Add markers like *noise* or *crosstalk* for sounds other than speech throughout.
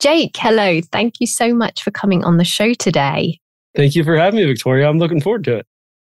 Jake, hello. Thank you so much for coming on the show today. Thank you for having me, Victoria. I'm looking forward to it.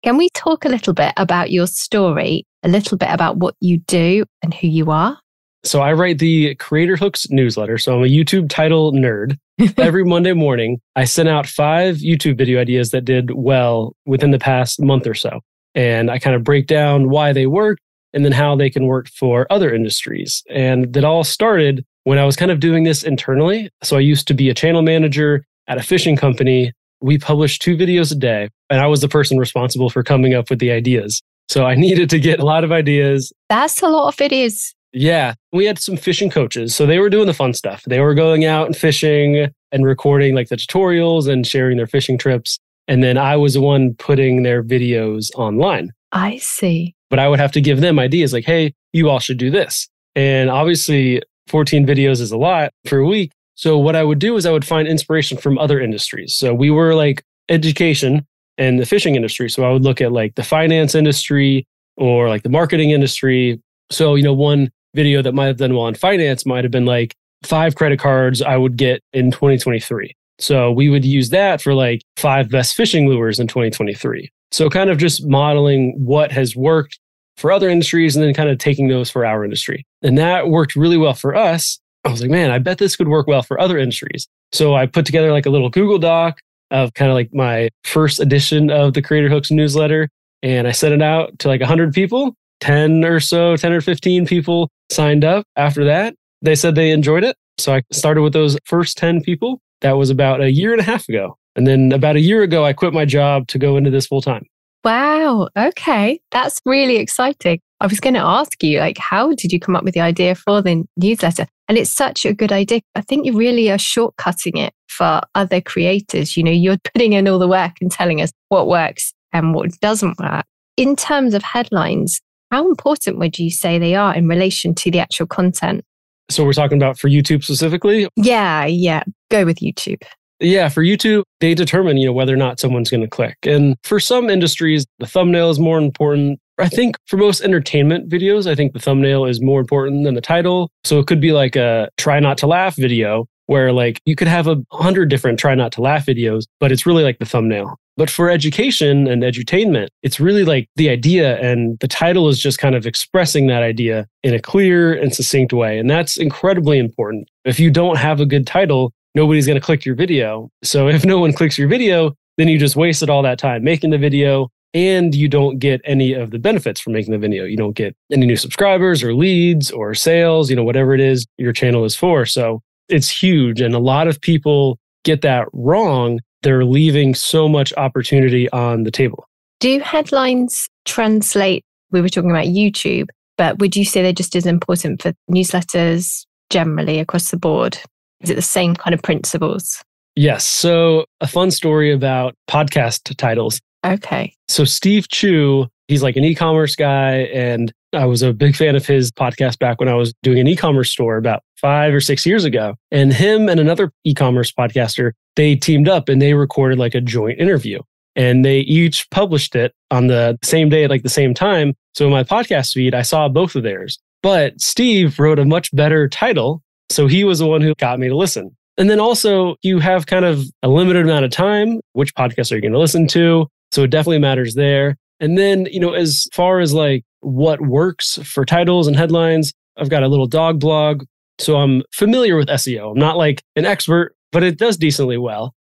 Can we talk a little bit about your story, a little bit about what you do and who you are? So, I write the Creator Hooks newsletter. So, I'm a YouTube title nerd. *laughs* Every Monday morning, I send out five YouTube video ideas that did well within the past month or so. And I kind of break down why they work and then how they can work for other industries. And that all started when I was kind of doing this internally. So I used to be a channel manager at a fishing company. We published two videos a day, and I was the person responsible for coming up with the ideas. So I *laughs* needed to get a lot of ideas. That's a lot of videos. Yeah. We had some fishing coaches. So they were doing the fun stuff. They were going out and fishing and recording like the tutorials and sharing their fishing trips. And then I was the one putting their videos online. I see. But I would have to give them ideas like, hey, you all should do this. And obviously, 14 videos is a lot for a week. So what I would do is I would find inspiration from other industries. So we were like education and the fishing industry. So I would look at like the finance industry or like the marketing industry. So, you know, one video that might have done well in finance might have been like five credit cards I would get in 2023. So we would use that for like five best fishing lures in 2023. So kind of just modeling what has worked for other industries and then kind of taking those for our industry. And that worked really well for us. I was like, man, I bet this could work well for other industries. So I put together like a little Google Doc of kind of like my first edition of the Creator Hooks newsletter. And I sent it out to like 100 people, 10 or so, 10 or 15 people signed up. After that, they said they enjoyed it. So I started with those first 10 people. That was about a year and a half ago. And then about a year ago, I quit my job to go into this full time. Wow. Okay. That's really exciting. I was going to ask you, like, how did you come up with the idea for the newsletter? And it's such a good idea. I think you really are shortcutting it for other creators. You know, you're putting in all the work and telling us what works and what doesn't work. In terms of headlines, how important would you say they are in relation to the actual content? So we're talking about for YouTube specifically? Yeah, yeah. Go with YouTube. Yeah, for YouTube, they determine, you know, whether or not someone's going to click. And for some industries, the thumbnail is more important. I think for most entertainment videos, I think the thumbnail is more important than the title. So it could be like a try not to laugh video where like you could have a hundred different try not to laugh videos, but it's really like the thumbnail. But for education and edutainment, it's really like the idea and the title is just kind of expressing that idea in a clear and succinct way. And that's incredibly important. If you don't have a good title, nobody's going to click your video. So if no one clicks your video, then you just wasted all that time making the video and you don't get any of the benefits from making the video. You don't get any new subscribers or leads or sales, you know, whatever it is your channel is for. So it's huge. And a lot of people get that wrong. They're leaving so much opportunity on the table. Do headlines translate? We were talking about YouTube, but would you say they're just as important for newsletters generally across the board? Is it the same kind of principles? Yes. So, a fun story about podcast titles. Okay. So, Steve Chou, he's like an e commerce guy. And I was a big fan of his podcast back when I was doing an e commerce store about five or six years ago. And him and another e commerce podcaster, they teamed up and they recorded like a joint interview. And they each published it on the same day at like the same time. So, in my podcast feed, I saw both of theirs. But Steve wrote a much better title so he was the one who got me to listen. And then also, you have kind of a limited amount of time. Which podcast are you going to listen to? So it definitely matters there. And then, you know, as far as like what works for titles and headlines, I've got a little dog blog. So I'm familiar with SEO. I'm not like an expert, but it does decently well.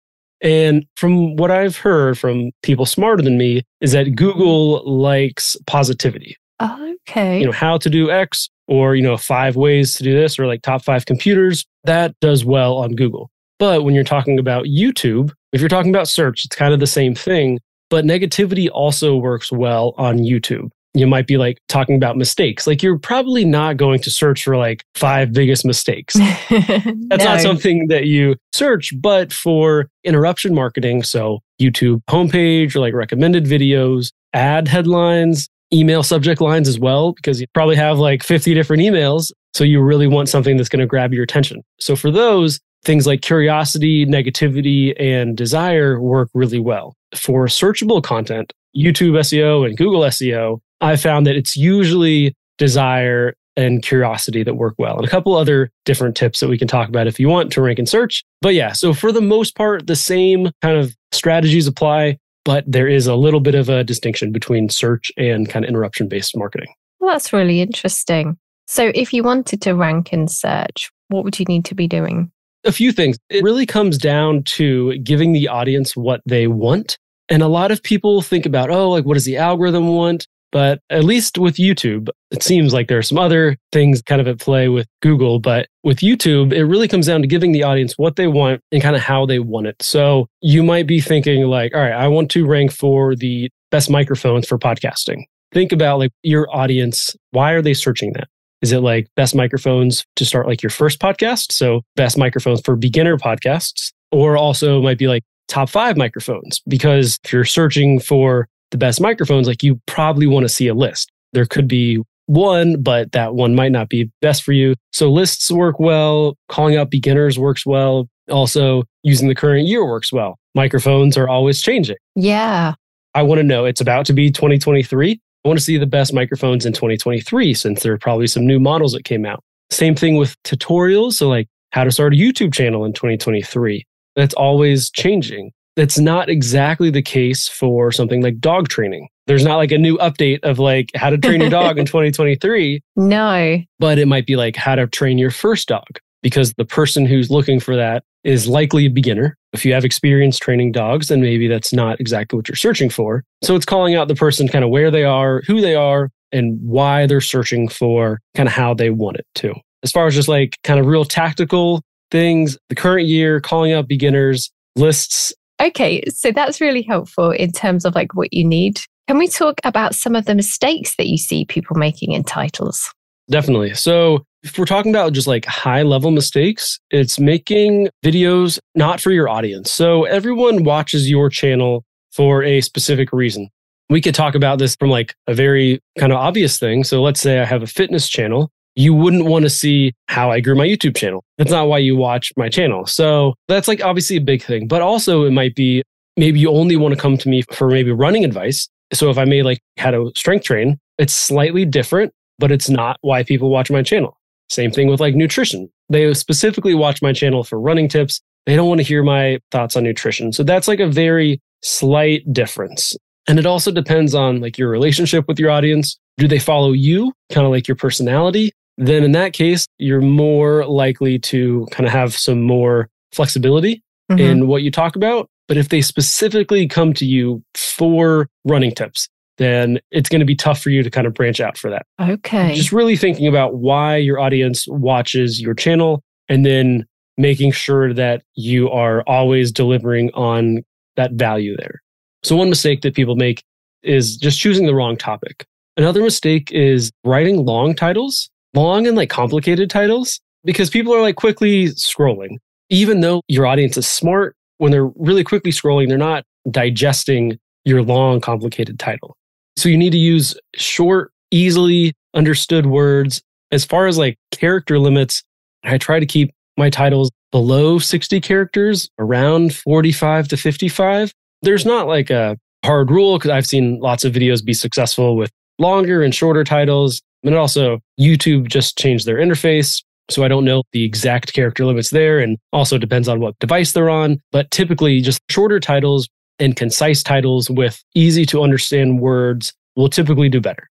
And from what I've heard from people smarter than me, is that Google likes positivity. Okay. You know, how to do X or, you know, five ways to do this or like top five computers, that does well on Google. But when you're talking about YouTube, if you're talking about search, it's kind of the same thing. But negativity also works well on YouTube. you might be like talking about mistakes. Like you're probably not going to search for like five biggest mistakes. *laughs* That's no. not something that you search, but for interruption marketing, so YouTube homepage or like recommended videos, ad headlines, email subject lines as well, because you probably have like 50 different emails. So you really want something that's going to grab your attention. So for those, things like curiosity, negativity, and desire work really well. For searchable content, YouTube SEO and Google SEO, I found that it's usually desire and curiosity that work well. And a couple other different tips that we can talk about if you want to rank and search. But yeah, so for the most part, the same kind of strategies apply, but there is a little bit of a distinction between search and kind of interruption based marketing. Well, that's really interesting. So if you wanted to rank in search, what would you need to be doing? A few things. It really comes down to giving the audience what they want. And a lot of people think about, oh, like, what does the algorithm want? But at least with YouTube, it seems like there are some other things kind of at play with Google. But with YouTube, it really comes down to giving the audience what they want and kind of how they want it. So you might be thinking, like, all right, I want to rank for the best microphones for podcasting. Think about like your audience. Why are they searching that? Is it like best microphones to start like your first podcast? So best microphones for beginner podcasts, or also might be like top five microphones. Because if you're searching for the best microphones, like you probably want to see a list. There could be one, but that one might not be best for you. So lists work well. Calling out beginners works well. Also, using the current year works well. Microphones are always changing. Yeah. I want to know it's about to be 2023. I want to see the best microphones in 2023 since there are probably some new models that came out. Same thing with tutorials. So, like how to start a YouTube channel in 2023. That's always changing. That's not exactly the case for something like dog training. There's not like a new update of like how to train your *laughs* dog in 2023. No. But it might be like how to train your first dog because the person who's looking for that is likely a beginner. If you have experience training dogs, then maybe that's not exactly what you're searching for. So it's calling out the person kind of where they are, who they are, and why they're searching for kind of how they want it to. As far as just like kind of real tactical things, the current year, calling out beginners, lists Okay, so that's really helpful in terms of like what you need. Can we talk about some of the mistakes that you see people making in titles? Definitely. So, if we're talking about just like high level mistakes, it's making videos not for your audience. So, everyone watches your channel for a specific reason. We could talk about this from like a very kind of obvious thing. So, let's say I have a fitness channel you wouldn't want to see how I grew my YouTube channel. That's not why you watch my channel. So that's like obviously a big thing. But also, it might be maybe you only want to come to me for maybe running advice. So if I may like how to strength train, it's slightly different, but it's not why people watch my channel. Same thing with like nutrition. They specifically watch my channel for running tips. They don't want to hear my thoughts on nutrition. So that's like a very slight difference. And it also depends on like your relationship with your audience. Do they follow you, kind of like your personality? Then in that case, you're more likely to kind of have some more flexibility mm-hmm. in what you talk about. But if they specifically come to you for running tips, then it's going to be tough for you to kind of branch out for that. Okay. Just really thinking about why your audience watches your channel and then making sure that you are always delivering on that value there. So, one mistake that people make is just choosing the wrong topic. Another mistake is writing long titles long and like complicated titles because people are like quickly scrolling. Even though your audience is smart, when they're really quickly scrolling, they're not digesting your long, complicated title. So you need to use short, easily understood words. As far as like character limits, I try to keep my titles below 60 characters, around 45 to 55. There's not like a hard rule because I've seen lots of videos be successful with longer and shorter titles. And also, YouTube just changed their interface. So I don't know the exact character limits there. And also depends on what device they're on. But typically, just shorter titles and concise titles with easy to understand words will typically do better.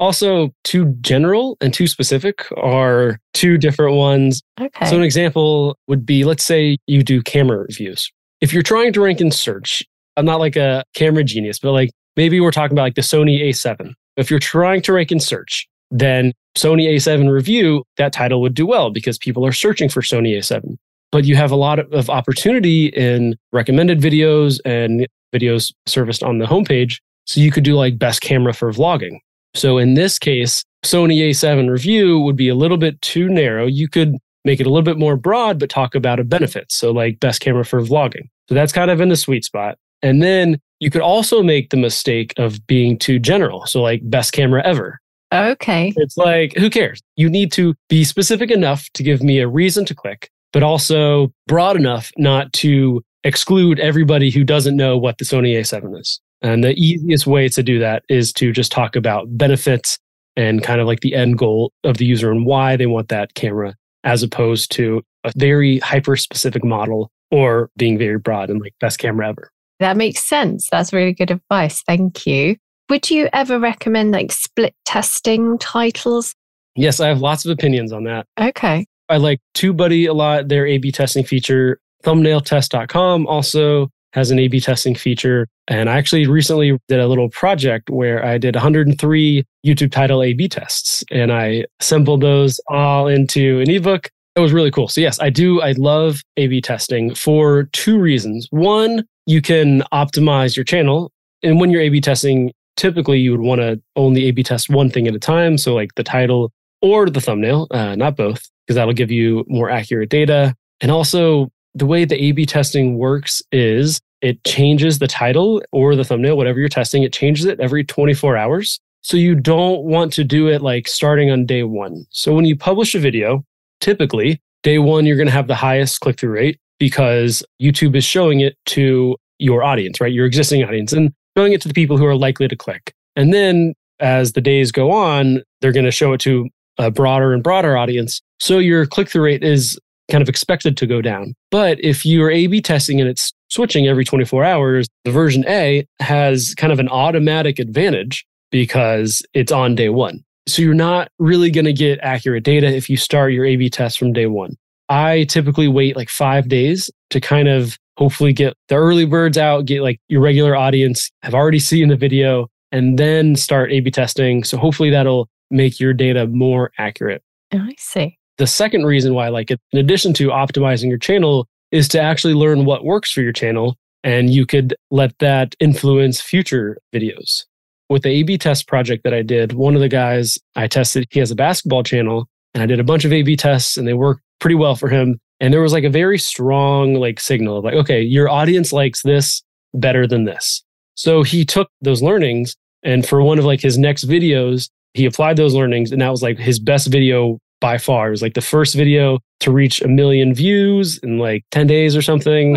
Also, too general and too specific are two different ones. Okay. So, an example would be let's say you do camera reviews. If you're trying to rank in search, I'm not like a camera genius, but like maybe we're talking about like the Sony A7. If you're trying to rank in search, then Sony A7 review, that title would do well because people are searching for Sony A7. But you have a lot of opportunity in recommended videos and videos serviced on the homepage. So you could do like best camera for vlogging. So in this case, Sony A7 review would be a little bit too narrow. You could make it a little bit more broad, but talk about a benefit. So, like best camera for vlogging. So, that's kind of in the sweet spot. And then you could also make the mistake of being too general. So, like best camera ever. Okay. It's like, who cares? You need to be specific enough to give me a reason to click, but also broad enough not to exclude everybody who doesn't know what the Sony A7 is. And the easiest way to do that is to just talk about benefits and kind of like the end goal of the user and why they want that camera, as opposed to a very hyper specific model or being very broad and like best camera ever. That makes sense. That's really good advice. Thank you. Would you ever recommend like split testing titles? Yes, I have lots of opinions on that. Okay. I like TubeBuddy a lot, their A B testing feature. Thumbnailtest.com also has an A B testing feature. And I actually recently did a little project where I did 103 YouTube title A B tests and I assembled those all into an ebook. It was really cool. So, yes, I do. I love A B testing for two reasons. One, you can optimize your channel. And when you're A B testing, typically you would want to only A B test one thing at a time. So, like the title or the thumbnail, uh, not both, because that'll give you more accurate data. And also, the way the A B testing works is it changes the title or the thumbnail, whatever you're testing, it changes it every 24 hours. So you don't want to do it like starting on day one. So when you publish a video, typically day one, you're going to have the highest click through rate because YouTube is showing it to your audience, right? Your existing audience and showing it to the people who are likely to click. And then as the days go on, they're going to show it to a broader and broader audience. So your click through rate is kind of expected to go down. But if you're A B testing and it's switching every 24 hours, the version A has kind of an automatic advantage because it's on day one. So you're not really going to get accurate data if you start your A B test from day one. I typically wait like five days to kind of hopefully get the early birds out, get like your regular audience have already seen the video, and then start A B testing. So hopefully that'll make your data more accurate. Oh, I see. The second reason why I like it, in addition to optimizing your channel, is to actually learn what works for your channel. And you could let that influence future videos. With the A B test project that I did, one of the guys I tested, he has a basketball channel, and I did a bunch of A B tests and they worked pretty well for him. And there was like a very strong like signal of like, okay, your audience likes this better than this. So he took those learnings and for one of like his next videos, he applied those learnings and that was like his best video by far. It was like the first video to reach a million views in like 10 days or something.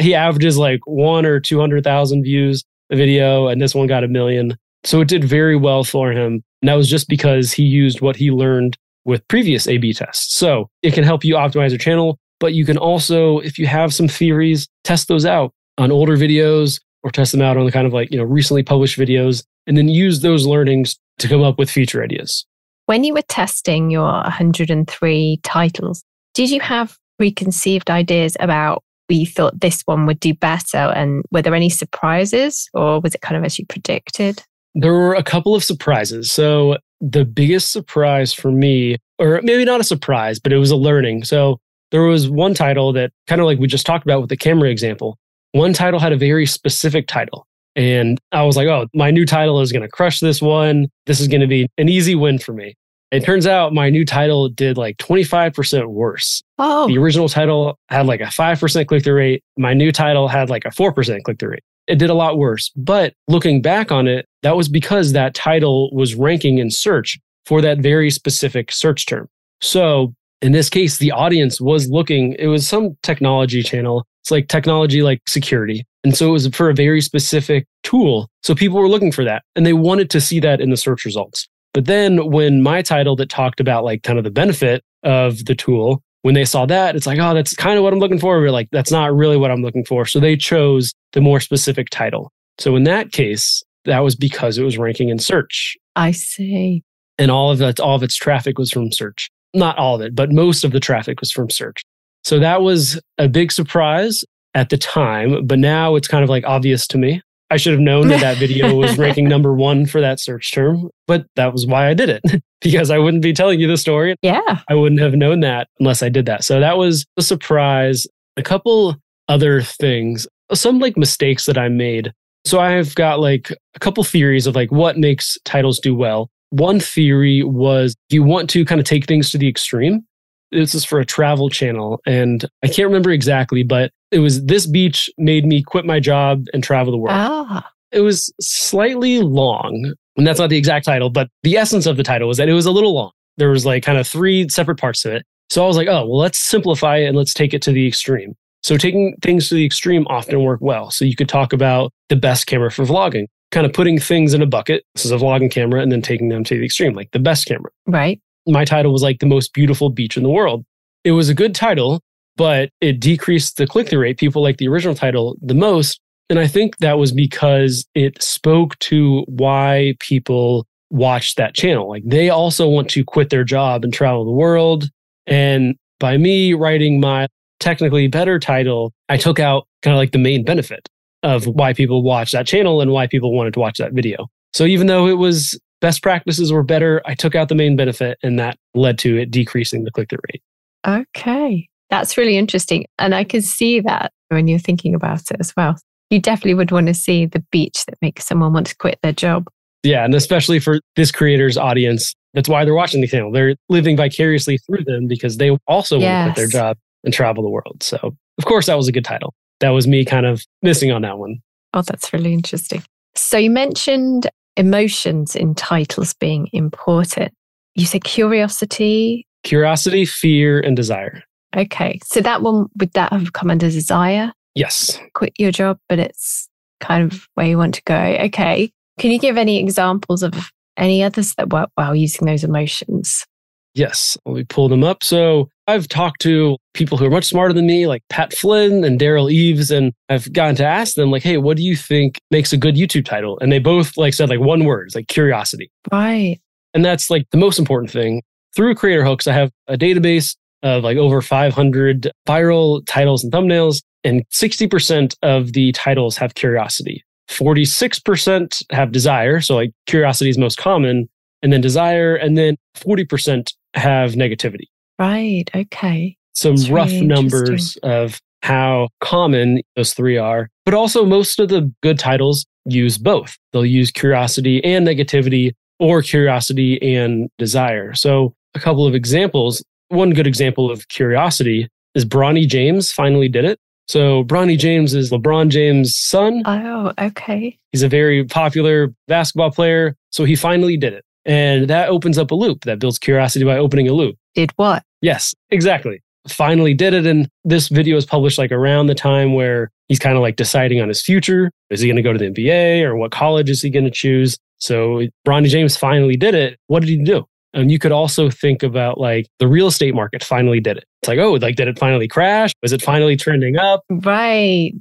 He averages like one or 200,000 views video, and this one got a million. So it did very well for him. And that was just because he used what he learned with previous A B tests. So it can help you optimize your channel, but you can also, if you have some theories, test those out on older videos or test them out on the kind of like, you know, recently published videos and then use those learnings to come up with future ideas. When you were testing your 103 titles, did you have preconceived ideas about you thought this one would do better? And were there any surprises or was it kind of as you predicted? There were a couple of surprises. So, the biggest surprise for me, or maybe not a surprise, but it was a learning. So, there was one title that kind of like we just talked about with the camera example. One title had a very specific title. And I was like, oh, my new title is going to crush this one. This is going to be an easy win for me. It turns out my new title did like 25% worse. Oh, The original title had like a 5% click through rate. My new title had like a 4% click through rate. It did a lot worse. But looking back on it, that was because that title was ranking in search for that very specific search term. So in this case, the audience was looking, it was some technology channel. It's like technology, like security. And so it was for a very specific tool. So people were looking for that and they wanted to see that in the search results. But then when my title that talked about like kind of the benefit of the tool, when they saw that, it's like, oh, that's kind of what I'm looking for. We're like, that's not really what I'm looking for. So they chose the more specific title. So in that case, that was because it was ranking in search. I see. And all of that, all of its traffic was from search. Not all of it, but most of the traffic was from search. So that was a big surprise at the time, but now it's kind of like obvious to me. I should have known that that video was *laughs* ranking number one for that search term, but that was why I did it *laughs* because I wouldn't be telling you the story. Yeah. I wouldn't have known that unless I did that. So that was a surprise. A couple other things, some like mistakes that I made. So I've got like a couple theories of like what makes titles do well. One theory was you want to kind of take things to the extreme. This is for a travel channel. And I can't remember exactly, but it was this beach made me quit my job and travel the world. Ah. It was slightly long. And that's not the exact title, but the essence of the title was that it was a little long. There was like kind of three separate parts to it. So I was like, oh, well, let's simplify it and let's take it to the extreme. So taking things to the extreme often work well. So you could talk about the best camera for vlogging, kind of putting things in a bucket. This is a vlogging camera and then taking them to the extreme, like the best camera. Right. My title was like the most beautiful beach in the world. It was a good title, but it decreased the click through rate. People like the original title the most. And I think that was because it spoke to why people watch that channel. Like they also want to quit their job and travel the world. And by me writing my technically better title, I took out kind of like the main benefit of why people watch that channel and why people wanted to watch that video. So even though it was best practices were better, I took out the main benefit and that led to it decreasing the click through rate. Okay. That's really interesting. And I can see that when you're thinking about it as well. You definitely would want to see the beach that makes someone want to quit their job. Yeah. And especially for this creator's audience, that's why they're watching the channel. They're living vicariously through them because they also yes. want to quit their job and travel the world. So, of course, that was a good title. That was me kind of missing on that one. Oh, that's really interesting. So, you mentioned emotions in titles being important. You said curiosity, curiosity, fear, and desire. Okay. So, that one, would that have come under desire? Yes. Quit your job, but it's kind of where you want to go. Okay. Can you give any examples of any others that work well using those emotions? Yes, we pull them up. So I've talked to people who are much smarter than me, like Pat Flynn and Derral Eves, and I've gotten to ask them, like, hey, what do you think makes a good YouTube title? And they both like said like one word, like curiosity. Right. And that's like the most important thing. Through Creator Hooks, I have a database of like over 500 viral titles and thumbnails, and 60% of the titles have curiosity. 46% have desire. So like curiosity is most common, and then desire, and then 40% have negativity. Right. Okay. Some That's rough really numbers of how common those three are. But also, most of the good titles use both. They'll use curiosity and negativity, or curiosity and desire. So, a couple of examples. One good example of curiosity is Bronny James finally did it. So, Bronny James is LeBron James' son. Oh, okay. He's a very popular basketball player. So, he finally did it. And that opens up a loop that builds curiosity by opening a loop. Did what? Yes, exactly. Finally did it. And this video is published like around the time where he's kind of like deciding on his future. Is he going to go to the NBA or what college is he going to choose? So Bronny James finally did it. What did he do? And you could also think about like the real estate market finally did it. It's like, oh, like, did it finally crash? Is it finally trending up? Right.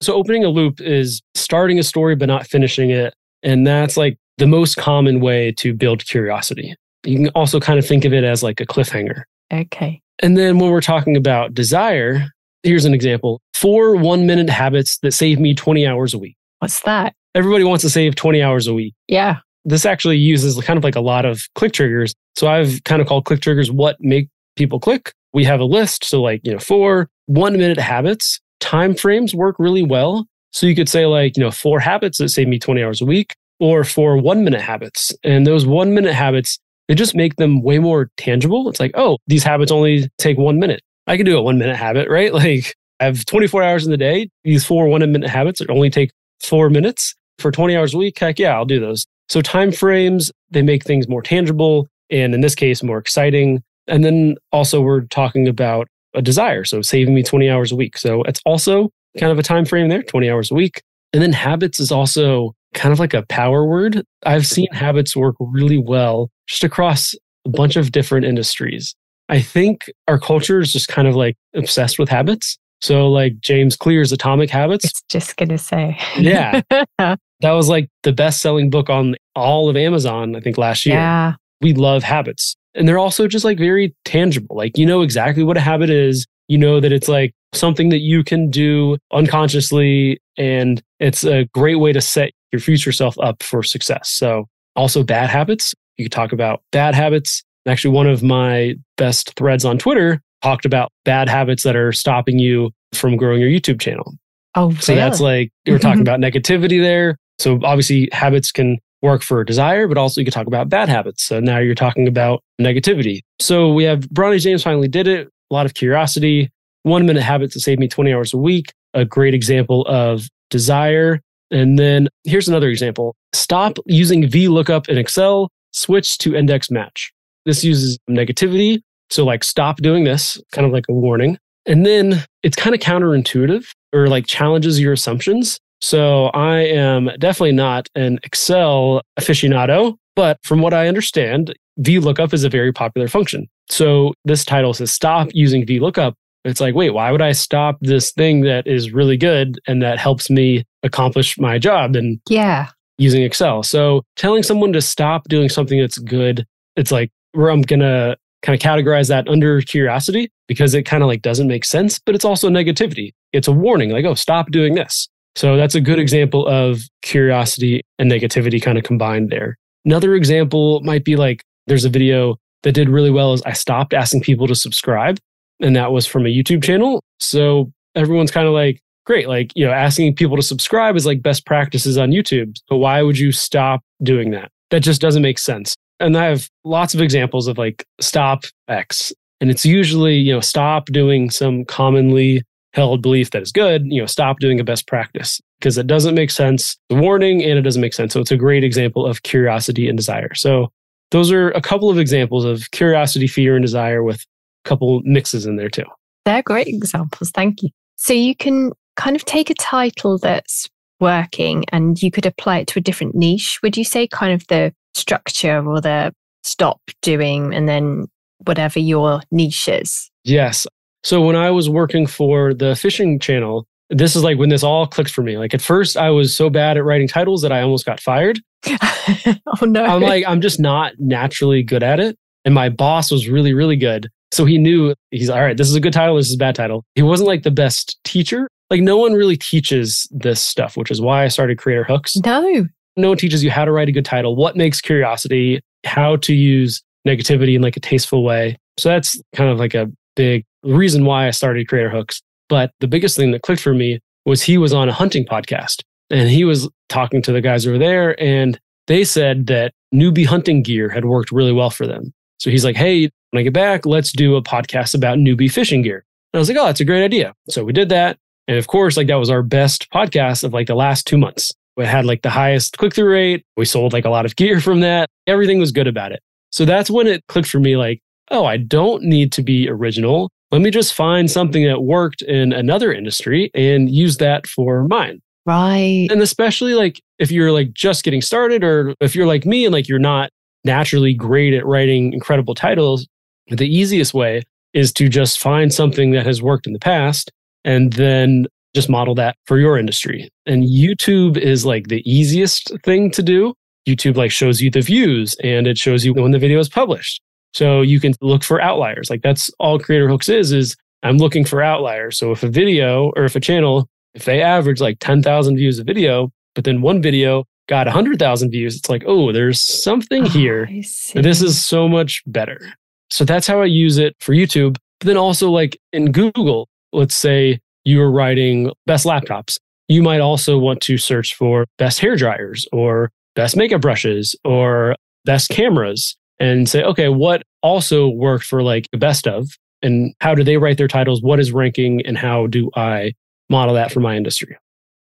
So opening a loop is starting a story, but not finishing it. And that's like the most common way to build curiosity. You can also kind of think of it as like a cliffhanger. Okay. And then when we're talking about desire, here's an example four one minute habits that save me 20 hours a week. What's that? Everybody wants to save 20 hours a week. Yeah. This actually uses kind of like a lot of click triggers. So I've kind of called click triggers what make people click. We have a list. So, like, you know, four one minute habits, time frames work really well. So you could say, like, you know, four habits that save me 20 hours a week or for one minute habits. And those one minute habits, they just make them way more tangible. It's like, oh, these habits only take one minute. I can do a one minute habit, *laughs* right? Like I have 24 hours in the day. These four one minute habits only take four minutes for 20 hours a week. Heck yeah, I'll do those. So time frames, they make things more tangible and in this case, more exciting. And then also we're talking about a desire. So saving me 20 hours a week. So it's also kind of a time frame there, 20 hours a week. And then habits is also kind of like a power word. I've seen habits work really well just across a bunch of different industries. I think our culture is just kind of like obsessed with habits. So, like James Clear's Atomic Habits. It's just going to say. yeah. *laughs* That was like the best selling book on all of Amazon, I think, last year. Yeah. We love habits. And they're also just like very tangible. Like, you know exactly what a habit is. You know that it's like something that you can do unconsciously. And it's a great way to set your future self up for success. So, also bad habits. You could talk about bad habits. Actually, one of my best threads on Twitter talked about bad habits that are stopping you from growing your YouTube channel. Oh, so really? that's like we're talking mm-hmm. about negativity there. So obviously habits can work for desire, but also you can talk about bad habits. So now you're talking about negativity. So we have Bronny James finally did it. A lot of curiosity. One minute habits to save me 20 hours a week. A great example of desire. And then here's another example. Stop using VLOOKUP in Excel, switch to index match. This uses negativity. So like stop doing this, kind of like a warning. And then it's kind of counterintuitive or like challenges your assumptions. So I am definitely not an Excel aficionado, but from what I understand, VLOOKUP is a very popular function. So this title says stop using VLOOKUP. It's like, wait, why would I stop this thing that is really good and that helps me accomplish my job and yeah. using Excel? So telling someone to stop doing something that's good, it's like where I'm gonna kind of categorize that under curiosity because it kind of like doesn't make sense, but it's also negativity. It's a warning, like, oh, stop doing this. So that's a good example of curiosity and negativity kind of combined there. Another example might be like there's a video that did really well is I stopped asking people to subscribe and that was from a YouTube channel. So everyone's kind of like, great, like, you know, asking people to subscribe is like best practices on YouTube. So why would you stop doing that? That just doesn't make sense. And I have lots of examples of like stop X. And it's usually, you know, stop doing some commonly held belief that is good, you know, stop doing a best practice because it doesn't make sense. The warning and it doesn't make sense. So it's a great example of curiosity and desire. So those are a couple of examples of curiosity, fear, and desire with couple mixes in there too. They're great examples. Thank you. So you can kind of take a title that's working and you could apply it to a different niche. Would you say kind of the structure or the stop doing and then whatever your niche is? Yes. So when I was working for the fishing channel, this is like when this all clicked for me. Like at first, I was so bad at writing titles that I almost got fired. *laughs* oh no. I'm like, I'm just not naturally good at it. And my boss was really, really good. So he knew he's all right, this is a good title, this is a bad title. He wasn't like the best teacher. Like no one really teaches this stuff, which is why I started Creator Hooks. No. No one teaches you how to write a good title, what makes curiosity, how to use negativity in like a tasteful way. So that's kind of like a big reason why I started Creator Hooks. But the biggest thing that clicked for me was he was on a hunting podcast and he was talking to the guys over there and they said that newbie hunting gear had worked really well for them. So he's like, Hey, when I get back, let's do a podcast about newbie fishing gear. And I was like, Oh, that's a great idea. So we did that. And of course, like that was our best podcast of like the last two months. We had like the highest click through rate. We sold like a lot of gear from that. Everything was good about it. So that's when it clicked for me like, oh, I don't need to be original. Let me just find something that worked in another industry and use that for mine. Right. And especially like if you're like just getting started or if you're like me and like you're not naturally great at writing incredible titles, the easiest way is to just find something that has worked in the past and then just model that for your industry. And YouTube is like the easiest thing to do. YouTube like shows you the views and it shows you when the video is published. So you can look for outliers. Like that's all Creator Hooks is, is I'm looking for outliers. So if a video or if a channel, if they average like 10,000 views a video, but then one video got 100,000 views, it's like, oh, there's something Oh, here. This is so much better. So that's how I use it for YouTube. But then also like in Google, let's say you are writing best laptops. You might also want to search for best hair dryers or best makeup brushes or best cameras and say, okay, what also worked for like the best of and how do they write their titles? What is ranking and how do I model that for my industry?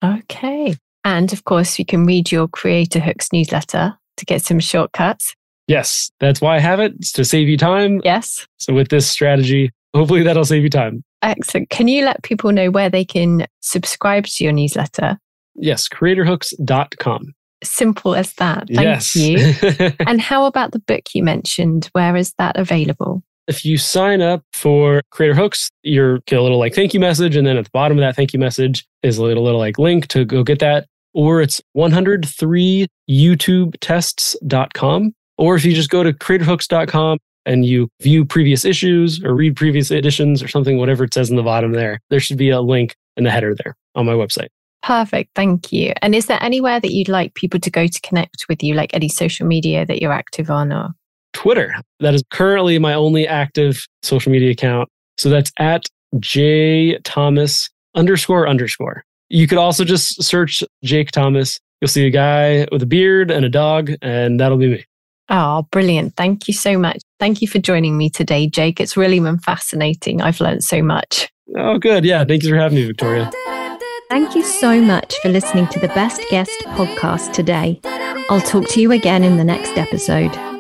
Okay. And of course, you can read your Creator Hooks newsletter to get some shortcuts. Yes, that's why I have it. It's to save you time. Yes. So with this strategy, hopefully that'll save you time. Excellent. Can you let people know where they can subscribe to your newsletter? Yes, creatorhooks.com. Simple as that. Thank yes. you. *laughs* And how about the book you mentioned? Where is that available? if you sign up for Creator Hooks, you get a little like thank you message. And then at the bottom of that thank you message is a little, little like link to go get that. Or it's 103YouTubetests.com. Or if you just go to creatorhooks.com and you view previous issues or read previous editions or something, whatever it says in the bottom there, there should be a link in the header there on my website. Perfect. Thank you. And is there anywhere that you'd like people to go to connect with you, like any social media that you're active on or? Twitter. That is currently my only active social media account. So that's at J Thomas underscore underscore. You could also just search Jake Thomas. You'll see a guy with a beard and a dog, and that'll be me. Oh, brilliant. Thank you so much. Thank you for joining me today, Jake. It's really been fascinating. I've learned so much. Oh, good. Yeah. Thank you for having me, Victoria. Thank you so much for listening to the Best Guest podcast today. I'll talk to you again in the next episode.